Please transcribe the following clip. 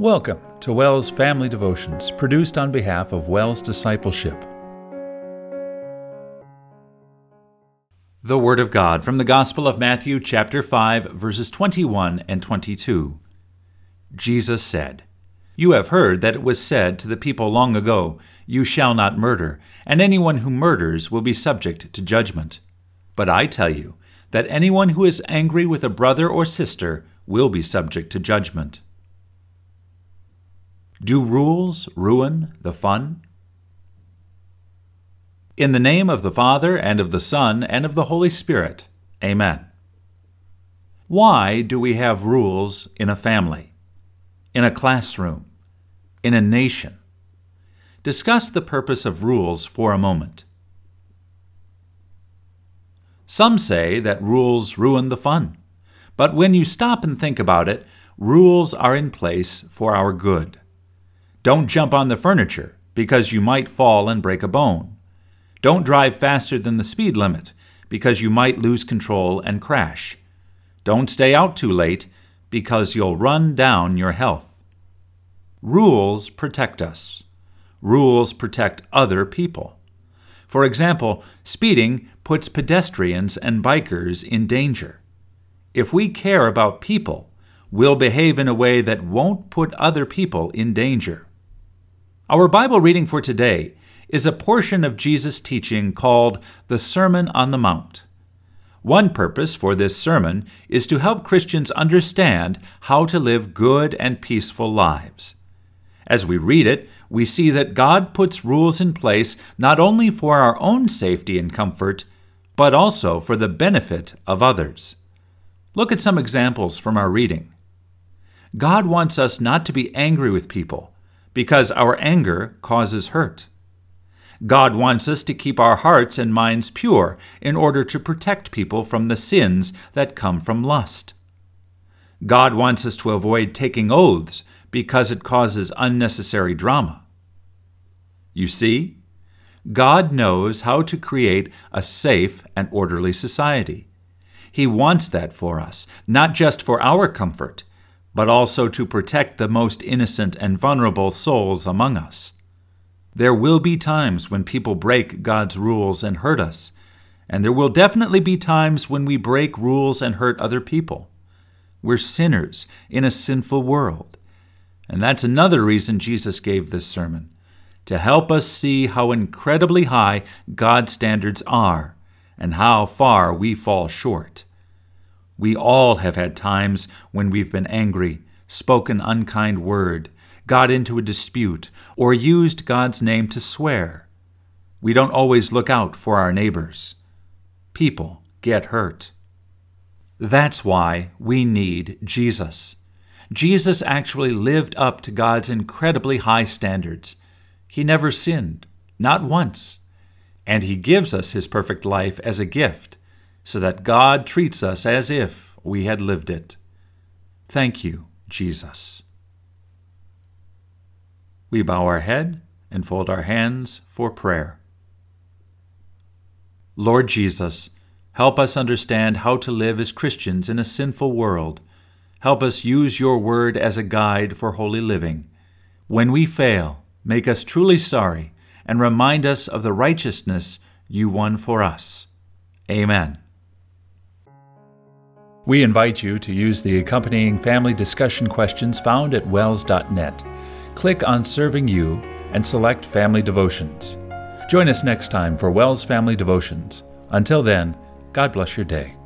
Welcome to WELS Family Devotions, produced on behalf of WELS Discipleship. The Word of God from the Gospel of Matthew, chapter 5, verses 21 and 22. Jesus said, You have heard that it was said to the people long ago, You shall not murder, and anyone who murders will be subject to judgment. But I tell you that anyone who is angry with a brother or sister will be subject to judgment. Do rules ruin the fun? In the name of the Father, and of the Son, and of the Holy Spirit. Amen. Why do we have rules in a family, in a classroom, in a nation? Discuss the purpose of rules for a moment. Some say that rules ruin the fun, but when you stop and think about it, rules are in place for our good. Don't jump on the furniture because you might fall and break a bone. Don't drive faster than the speed limit because you might lose control and crash. Don't stay out too late because you'll run down your health. Rules protect us. Rules protect other people. For example, speeding puts pedestrians and bikers in danger. If we care about people, we'll behave in a way that won't put other people in danger. Our Bible reading for today is a portion of Jesus' teaching called the Sermon on the Mount. One purpose for this sermon is to help Christians understand how to live good and peaceful lives. As we read it, we see that God puts rules in place not only for our own safety and comfort, but also for the benefit of others. Look at some examples from our reading. God wants us not to be angry with people because our anger causes hurt. God wants us to keep our hearts and minds pure in order to protect people from the sins that come from lust. God wants us to avoid taking oaths because it causes unnecessary drama. You see, God knows how to create a safe and orderly society. He wants that for us, not just for our comfort, but also to protect the most innocent and vulnerable souls among us. There will be times when people break God's rules and hurt us, and there will definitely be times when we break rules and hurt other people. We're sinners in a sinful world. And that's another reason Jesus gave this sermon to help us see how incredibly high God's standards are and how far we fall short. We all have had times when we've been angry, spoken unkind word, got into a dispute, or used God's name to swear. We don't always look out for our neighbors. People get hurt. That's why we need Jesus. Jesus actually lived up to God's incredibly high standards. He never sinned, not once. And He gives us His perfect life as a gift so that God treats us as if we had lived it. Thank you, Jesus. We bow our head and fold our hands for prayer. Lord Jesus, help us understand how to live as Christians in a sinful world. Help us use your word as a guide for holy living. When we fail, make us truly sorry and remind us of the righteousness you won for us. Amen. We invite you to use the accompanying family discussion questions found at wels.net. Click on Serving You and select Family Devotions. Join us next time for WELS Family Devotions. Until then, God bless your day.